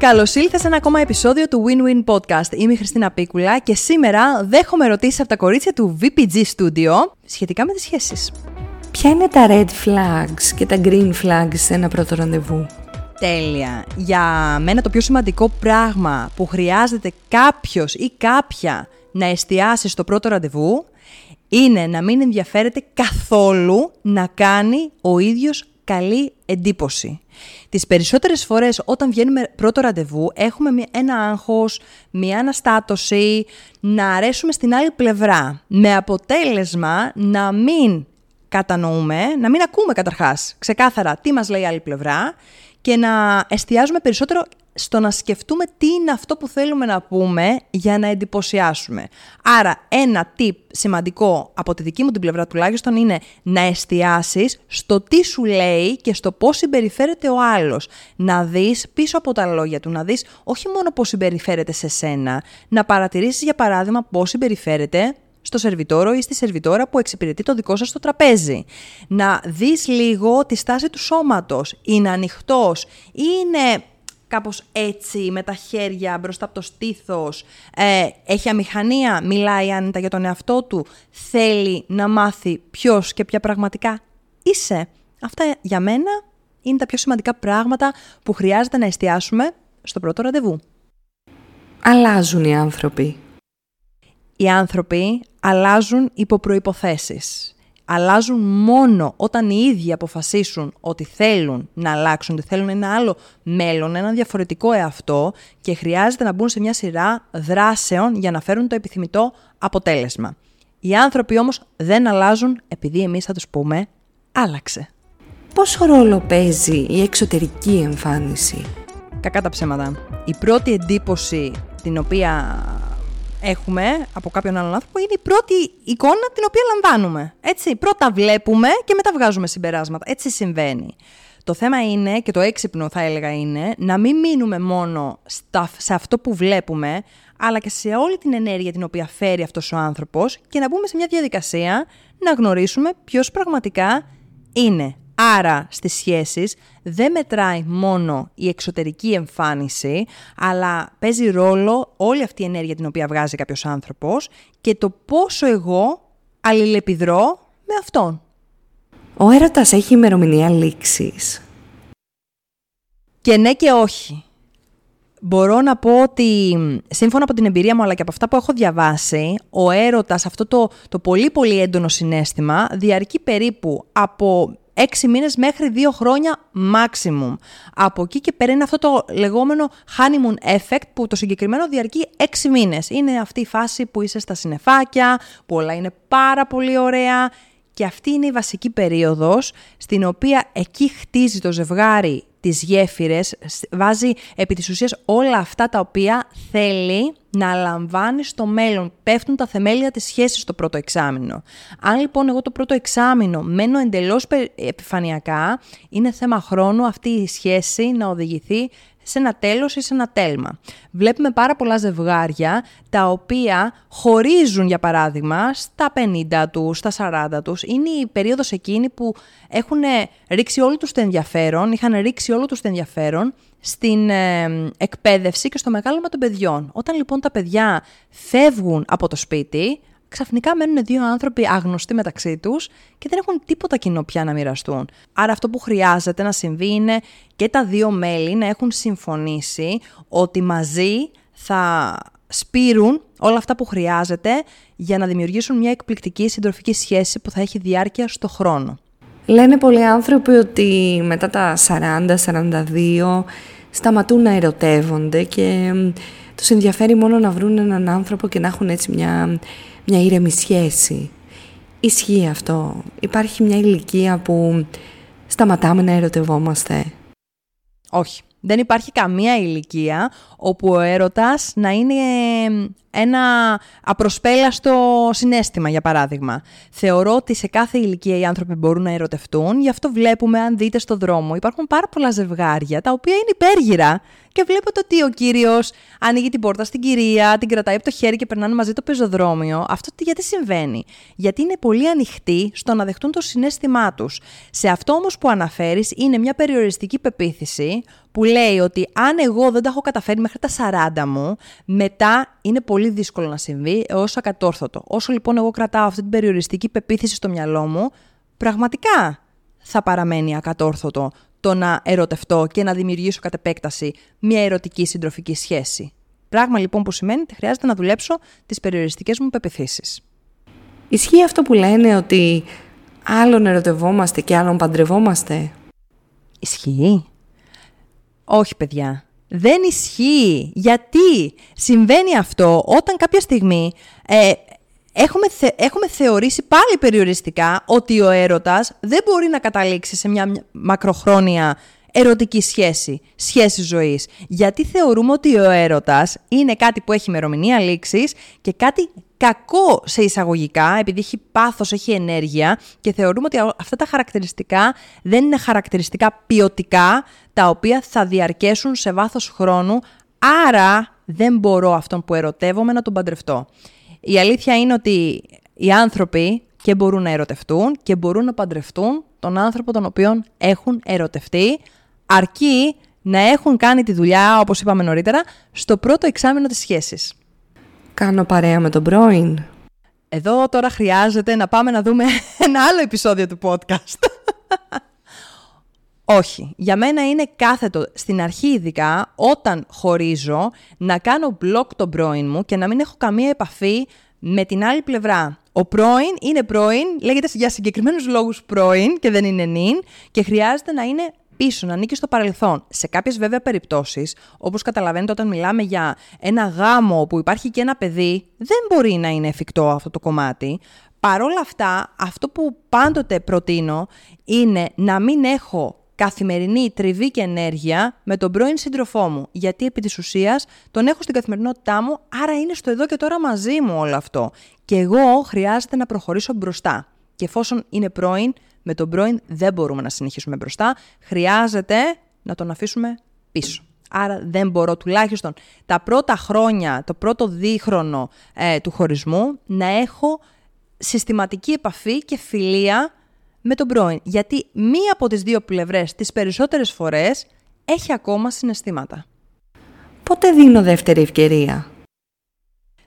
Καλώς ήλθες σε ένα ακόμα επεισόδιο του Win-Win Podcast. Είμαι η Χριστίνα Πίκουλα και σήμερα δέχομαι ερωτήσεις από τα κορίτσια του VPG Studio σχετικά με τις σχέσεις. Ποια είναι τα red flags και τα green flags σε ένα πρώτο ραντεβού; Τέλεια. Για μένα το πιο σημαντικό πράγμα που χρειάζεται κάποιος ή κάποια να εστιάσει στο πρώτο ραντεβού είναι να μην ενδιαφέρεται καθόλου να κάνει ο ίδιος καλή εντύπωση. Τις περισσότερες φορές όταν βγαίνουμε πρώτο ραντεβού έχουμε ένα άγχος, μια αναστάτωση, να αρέσουμε στην άλλη πλευρά. Με αποτέλεσμα να μην κατανοούμε, να μην ακούμε καταρχάς ξεκάθαρα τι μας λέει η άλλη πλευρά και να εστιάζουμε περισσότερο στο να σκεφτούμε τι είναι αυτό που θέλουμε να πούμε για να εντυπωσιάσουμε. Άρα ένα tip σημαντικό από τη δική μου την πλευρά τουλάχιστον είναι να εστιάσεις στο τι σου λέει και στο πώς συμπεριφέρεται ο άλλος. Να δεις πίσω από τα λόγια του, να δεις όχι μόνο πώς συμπεριφέρεται σε σένα, να παρατηρήσεις για παράδειγμα πώς συμπεριφέρεται στο σερβιτόρο ή στη σερβιτόρα που εξυπηρετεί το δικό σας το τραπέζι. Να δεις λίγο τη στάση του σώματος. Είναι ανοιχτός ή είναι κάπως έτσι με τα χέρια μπροστά από το στήθος, ε, έχει αμηχανία, μιλάει άνετα για τον εαυτό του, θέλει να μάθει ποιος και ποια πραγματικά είσαι. Αυτά για μένα είναι τα πιο σημαντικά πράγματα που χρειάζεται να εστιάσουμε στο πρώτο ραντεβού. Αλλάζουν οι άνθρωποι. Οι άνθρωποι αλλάζουν υπό προϋποθέσεις αλλάζουν μόνο όταν οι ίδιοι αποφασίσουν ότι θέλουν να αλλάξουν, ότι θέλουν ένα άλλο μέλλον, ένα διαφορετικό εαυτό και χρειάζεται να μπουν σε μια σειρά δράσεων για να φέρουν το επιθυμητό αποτέλεσμα. Οι άνθρωποι όμως δεν αλλάζουν επειδή εμείς θα τους πούμε «άλλαξε». Πόσο ρόλο παίζει η εξωτερική εμφάνιση; Κακά τα ψέματα. Η πρώτη εντύπωση την οποία έχουμε από κάποιον άλλον άνθρωπο είναι η πρώτη εικόνα την οποία λαμβάνουμε. Έτσι, πρώτα βλέπουμε και μετά βγάζουμε συμπεράσματα. Έτσι συμβαίνει. Το θέμα είναι, και το έξυπνο θα έλεγα είναι, να μην μείνουμε μόνο στα, σε αυτό που βλέπουμε, αλλά και σε όλη την ενέργεια την οποία φέρει αυτός ο άνθρωπος και να μπούμε σε μια διαδικασία να γνωρίσουμε ποιος πραγματικά είναι. Άρα στις σχέσεις δεν μετράει μόνο η εξωτερική εμφάνιση, αλλά παίζει ρόλο όλη αυτή η ενέργεια την οποία βγάζει κάποιος άνθρωπος και το πόσο εγώ αλληλεπιδρώ με αυτόν. Ο έρωτας έχει ημερομηνία λήξης. Και ναι και όχι. Μπορώ να πω ότι σύμφωνα από την εμπειρία μου αλλά και από αυτά που έχω διαβάσει, ο έρωτας, αυτό το, το πολύ πολύ έντονο συνέστημα, διαρκεί περίπου από έξι μήνες μέχρι δύο χρόνια maximum. Από εκεί και πέρα είναι αυτό το λεγόμενο honeymoon effect που το συγκεκριμένο διαρκεί έξι μήνες. Είναι αυτή η φάση που είσαι στα συνεφάκια, που όλα είναι πάρα πολύ ωραία και αυτή είναι η βασική περίοδος στην οποία εκεί χτίζει το ζευγάρι τις γέφυρες, βάζει επί της ουσίας όλα αυτά τα οποία θέλει να λαμβάνει στο μέλλον. Πέφτουν τα θεμέλια της σχέσης στο πρώτο εξάμεινο. Αν λοιπόν εγώ το πρώτο εξάμεινο μένω εντελώς επιφανειακά, είναι θέμα χρόνου αυτή η σχέση να οδηγηθεί σε ένα τέλος ή σε ένα τέλμα. Βλέπουμε πάρα πολλά ζευγάρια τα οποία χωρίζουν για παράδειγμα στα 50 τους, στα 40 τους. Είναι η περίοδος εκείνη που έχουν ρίξει όλο τους το ενδιαφέρον, είχαν ρίξει όλο τους το ενδιαφέρον στην ε, εκπαίδευση και στο μεγάλωμα των παιδιών. Όταν λοιπόν τα παιδιά φεύγουν από το σπίτι, ξαφνικά μένουν δύο άνθρωποι άγνωστοι μεταξύ τους και δεν έχουν τίποτα κοινό πια να μοιραστούν. Άρα αυτό που χρειάζεται να συμβεί είναι και τα δύο μέλη να έχουν συμφωνήσει ότι μαζί θα σπείρουν όλα αυτά που χρειάζεται για να δημιουργήσουν μια εκπληκτική συντροφική σχέση που θα έχει διάρκεια στο χρόνο. Λένε πολλοί άνθρωποι ότι μετά τα 40-42 σταματούν να ερωτεύονται και τους ενδιαφέρει μόνο να βρουν έναν άνθρωπο και να έχουν έτσι μια μια ήρεμη σχέση. Ισχύει αυτό. Υπάρχει μια ηλικία που σταματάμε να ερωτευόμαστε. Όχι. Δεν υπάρχει καμία ηλικία όπου ο έρωτας να είναι ένα απροσπέλαστο συνέστημα, για παράδειγμα. Θεωρώ ότι σε κάθε ηλικία οι άνθρωποι μπορούν να ερωτευτούν, γι' αυτό βλέπουμε, αν δείτε στο δρόμο, υπάρχουν πάρα πολλά ζευγάρια, τα οποία είναι υπέργυρα και βλέπετε ότι ο κύριος ανοίγει την πόρτα στην κυρία, την κρατάει από το χέρι και περνάνε μαζί το πεζοδρόμιο. Αυτό γιατί συμβαίνει; Γιατί είναι πολύ ανοιχτοί στο να δεχτούν το συνέστημά τους. Σε αυτό όμως που αναφέρεις είναι μια περιοριστική πεποίθηση που λέει ότι αν εγώ δεν τα έχω καταφέρει μέχρι τα 40 μου, μετά είναι πολύ δύσκολο να συμβεί έως ακατόρθωτο. Όσο λοιπόν εγώ κρατάω αυτή την περιοριστική πεποίθηση στο μυαλό μου, πραγματικά θα παραμένει ακατόρθωτο το να ερωτευτώ και να δημιουργήσω κατ' επέκταση μια ερωτική συντροφική σχέση. Πράγμα λοιπόν που σημαίνει ότι χρειάζεται να δουλέψω τις περιοριστικές μου πεπιθήσεις. Ισχύει αυτό που λένε ότι άλλον ερωτευόμαστε και άλλον παντρευόμαστε; Ισχύει. Όχι παιδιά. Δεν ισχύει. Γιατί συμβαίνει αυτό όταν κάποια στιγμή ε, έχουμε, έχουμε θεωρήσει πάλι περιοριστικά ότι ο έρωτας δεν μπορεί να καταλήξει σε μια μακροχρόνια ερωτική σχέση, σχέση ζωής. Γιατί θεωρούμε ότι ο έρωτας είναι κάτι που έχει ημερομηνία λήξης και κάτι κακό σε εισαγωγικά, επειδή έχει πάθος, έχει ενέργεια και θεωρούμε ότι αυτά τα χαρακτηριστικά δεν είναι χαρακτηριστικά ποιοτικά, τα οποία θα διαρκέσουν σε βάθος χρόνου, άρα δεν μπορώ αυτόν που ερωτεύομαι να τον παντρευτώ. Η αλήθεια είναι ότι οι άνθρωποι και μπορούν να ερωτευτούν και μπορούν να παντρευτούν τον άνθρωπο τον οποίο έχουν ερωτευτεί, αρκεί να έχουν κάνει τη δουλειά, όπως είπαμε νωρίτερα, στο πρώτο εξάμεινο της σχέσης. Κάνω παρέα με τον πρώην. Εδώ τώρα χρειάζεται να πάμε να δούμε ένα άλλο επεισόδιο του podcast. Όχι. Για μένα είναι κάθετο στην αρχή ειδικά όταν χωρίζω να κάνω block τον πρώην μου και να μην έχω καμία επαφή με την άλλη πλευρά. Ο πρώην είναι πρώην, λέγεται για συγκεκριμένους λόγους πρώην και δεν είναι νυν και χρειάζεται να είναι πίσω, να ανήκει στο παρελθόν. Σε κάποιες βέβαια περιπτώσεις, όπως καταλαβαίνετε όταν μιλάμε για ένα γάμο που υπάρχει και ένα παιδί, δεν μπορεί να είναι εφικτό αυτό το κομμάτι. Παρ' όλα αυτά, αυτό που πάντοτε προτείνω είναι να μην έχω καθημερινή τριβή και ενέργεια με τον πρώην σύντροφό μου. Γιατί επί της ουσίας τον έχω στην καθημερινότητά μου, άρα είναι στο εδώ και τώρα μαζί μου όλο αυτό. Και εγώ χρειάζεται να προχωρήσω μπροστά. Και εφόσον είναι πρώην, με τον πρώην δεν μπορούμε να συνεχίσουμε μπροστά. Χρειάζεται να τον αφήσουμε πίσω. Άρα δεν μπορώ τουλάχιστον τα πρώτα χρόνια, το πρώτο δίχρονο ε, του χωρισμού να έχω συστηματική επαφή και φιλία με τον πρώην. Γιατί μία από τις δύο πλευρές τις περισσότερες φορές έχει ακόμα συναισθήματα. Πότε δίνω δεύτερη ευκαιρία;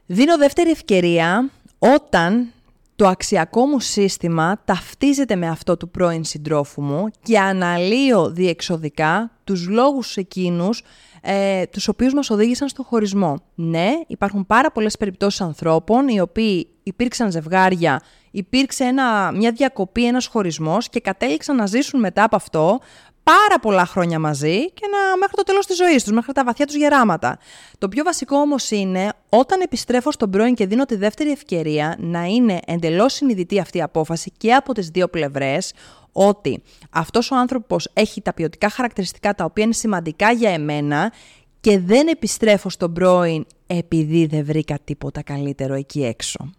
Δίνω δεύτερη ευκαιρία όταν το αξιακό μου σύστημα ταυτίζεται με αυτό του πρώην συντρόφου μου και αναλύω διεξοδικά τους λόγους εκείνους ε, τους οποίους μας οδήγησαν στο χωρισμό. Ναι, υπάρχουν πάρα πολλές περιπτώσεις ανθρώπων οι οποίοι υπήρξαν ζευγάρια, υπήρξε ένα, μια διακοπή, ένας χωρισμός και κατέληξαν να ζήσουν μετά από αυτό πάρα πολλά χρόνια μαζί και να, μέχρι το τέλος της ζωής τους, μέχρι τα βαθιά τους γεράματα. Το πιο βασικό όμως είναι όταν επιστρέφω στον πρώην και δίνω τη δεύτερη ευκαιρία να είναι εντελώς συνειδητή αυτή η απόφαση και από τις δύο πλευρές, ότι αυτός ο άνθρωπος έχει τα ποιοτικά χαρακτηριστικά τα οποία είναι σημαντικά για εμένα και δεν επιστρέφω στον πρώην επειδή δεν βρήκα τίποτα καλύτερο εκεί έξω.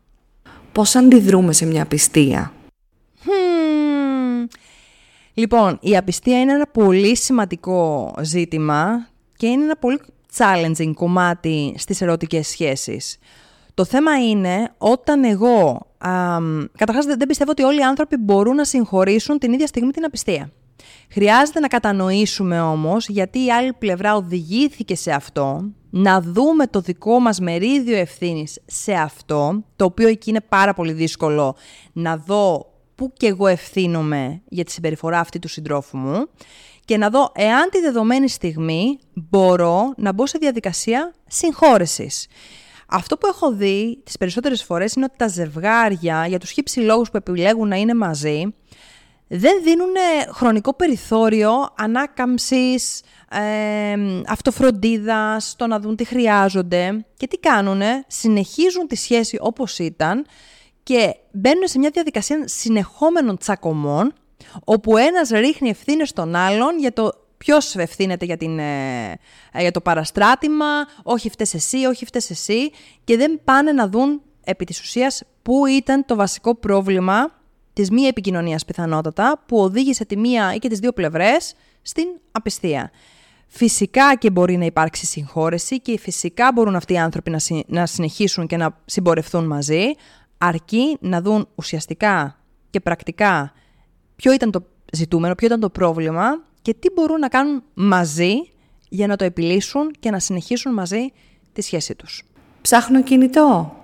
Πώς αντιδρούμε σε μια απιστία; Λοιπόν, η απιστία είναι ένα πολύ σημαντικό ζήτημα και είναι ένα πολύ challenging κομμάτι στις ερωτικές σχέσεις. Το θέμα είναι όταν εγώ... Καταρχάς δεν πιστεύω ότι όλοι οι άνθρωποι μπορούν να συγχωρήσουν την ίδια στιγμή την απιστία. Χρειάζεται να κατανοήσουμε όμως γιατί η άλλη πλευρά οδηγήθηκε σε αυτό, να δούμε το δικό μας μερίδιο ευθύνης σε αυτό, το οποίο εκεί είναι πάρα πολύ δύσκολο να δω πού και εγώ ευθύνομαι για τη συμπεριφορά αυτή του συντρόφου μου και να δω εάν τη δεδομένη στιγμή μπορώ να μπω σε διαδικασία συγχώρεσης. Αυτό που έχω δει τις περισσότερες φορές είναι ότι τα ζευγάρια για τους χύψη λόγους που επιλέγουν να είναι μαζί δεν δίνουν χρονικό περιθώριο ανάκαμψης, ε, αυτοφροντίδας, το να δουν τι χρειάζονται. Και τι κάνουνε, συνεχίζουν τη σχέση όπως ήταν και μπαίνουν σε μια διαδικασία συνεχόμενων τσακωμών όπου ένας ρίχνει ευθύνες στον άλλον για το ποιος ευθύνεται για, την, ε, για το παραστράτημα, όχι φταίς εσύ, όχι φταίς εσύ και δεν πάνε να δουν επί της ουσίας πού ήταν το βασικό πρόβλημα της μη επικοινωνίας πιθανότατα που οδήγησε τη μία ή και τις δύο πλευρές στην απιστία. Φυσικά και μπορεί να υπάρξει συγχώρεση και φυσικά μπορούν αυτοί οι άνθρωποι να, να συνεχίσουν και να συμπορευθούν μαζί, αρκεί να δουν ουσιαστικά και πρακτικά ποιο ήταν το ζητούμενο, ποιο ήταν το πρόβλημα και τι μπορούν να κάνουν μαζί για να το επιλύσουν και να συνεχίσουν μαζί τη σχέση τους. Ψάχνω κινητό.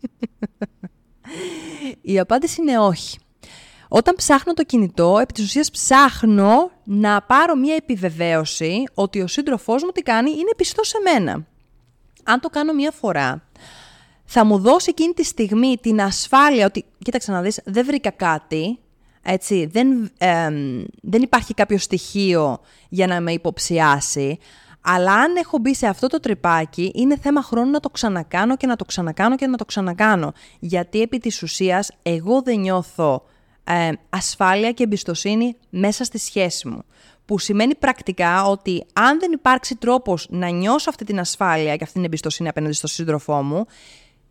Η απάντηση είναι όχι. Όταν ψάχνω το κινητό, επί της ουσίας ψάχνω να πάρω μία επιβεβαίωση ότι ο σύντροφός μου τι κάνει είναι πιστό σε μένα. Αν το κάνω μία φορά, θα μου δώσει εκείνη τη στιγμή την ασφάλεια ότι, κοίταξε να δεις, δεν βρήκα κάτι, έτσι, δεν, δεν υπάρχει κάποιο στοιχείο για να με υποψιάσει, αλλά αν έχω μπει σε αυτό το τρυπάκι, είναι θέμα χρόνου να το ξανακάνω και να το ξανακάνω και να το ξανακάνω. Γιατί επί της ουσίας εγώ δεν νιώθω ε, ασφάλεια και εμπιστοσύνη μέσα στη σχέση μου. Που σημαίνει πρακτικά ότι αν δεν υπάρξει τρόπος να νιώσω αυτή την ασφάλεια και αυτή την εμπιστοσύνη απέναντι στον σύντροφό μου,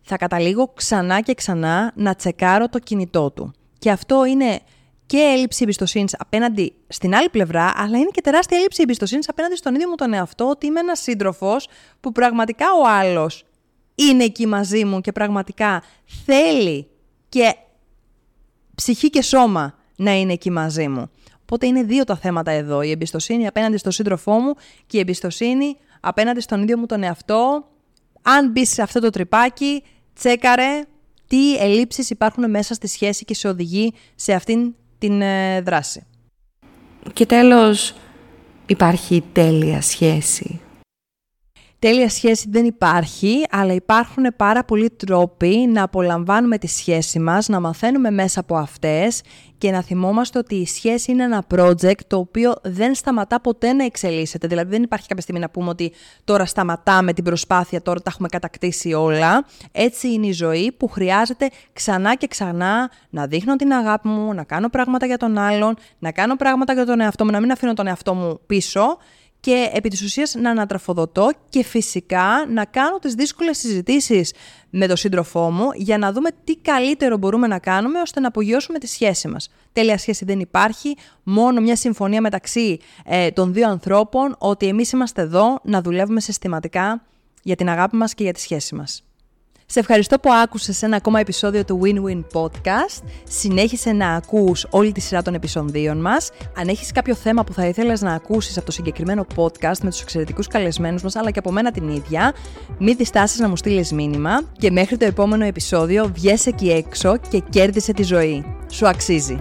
θα καταλήγω ξανά και ξανά να τσεκάρω το κινητό του. Και αυτό είναι και έλλειψη εμπιστοσύνης απέναντι στην άλλη πλευρά, αλλά είναι και τεράστια έλλειψη εμπιστοσύνης απέναντι στον ίδιο μου τον εαυτό, ότι είμαι ένας σύντροφος που πραγματικά ο άλλος είναι εκεί μαζί μου και πραγματικά θέλει και ψυχή και σώμα να είναι εκεί μαζί μου. Οπότε είναι δύο τα θέματα εδώ. Η εμπιστοσύνη απέναντι στον σύντροφό μου και η εμπιστοσύνη απέναντι στον ίδιο μου τον εαυτό. Αν μπεις σε αυτό το τρυπάκι, τσέκαρε τι ελλείψεις υπάρχουν μέσα στη σχέση και σε οδηγεί σε αυτήν την ε, δράση. Και τέλος, υπάρχει τέλεια σχέση. Τέλεια σχέση δεν υπάρχει, αλλά υπάρχουν πάρα πολλοί τρόποι να απολαμβάνουμε τη σχέση μας, να μαθαίνουμε μέσα από αυτές και να θυμόμαστε ότι η σχέση είναι ένα project το οποίο δεν σταματά ποτέ να εξελίσσεται. Δηλαδή δεν υπάρχει κάποια στιγμή να πούμε ότι τώρα σταματάμε την προσπάθεια, τώρα τα έχουμε κατακτήσει όλα. Έτσι είναι η ζωή που χρειάζεται ξανά και ξανά να δείχνω την αγάπη μου, να κάνω πράγματα για τον άλλον, να κάνω πράγματα για τον εαυτό μου, να μην αφήνω τον εαυτό μου πίσω και επί της ουσίας να ανατραφοδοτώ και φυσικά να κάνω τις δύσκολες συζητήσεις με τον σύντροφό μου για να δούμε τι καλύτερο μπορούμε να κάνουμε ώστε να απογειώσουμε τη σχέση μας. Τέλεια σχέση δεν υπάρχει, μόνο μια συμφωνία μεταξύ ε, των δύο ανθρώπων ότι εμείς είμαστε εδώ να δουλεύουμε συστηματικά για την αγάπη μας και για τη σχέση μας. Σε ευχαριστώ που άκουσες ένα ακόμα επεισόδιο του Win-Win Podcast. Συνέχισε να ακούς όλη τη σειρά των επεισοδίων μας. Αν έχεις κάποιο θέμα που θα ήθελες να ακούσεις από το συγκεκριμένο podcast με τους εξαιρετικούς καλεσμένους μας, αλλά και από μένα την ίδια, μην διστάσεις να μου στείλεις μήνυμα και μέχρι το επόμενο επεισόδιο βγες εκεί έξω και κέρδισε τη ζωή. Σου αξίζει.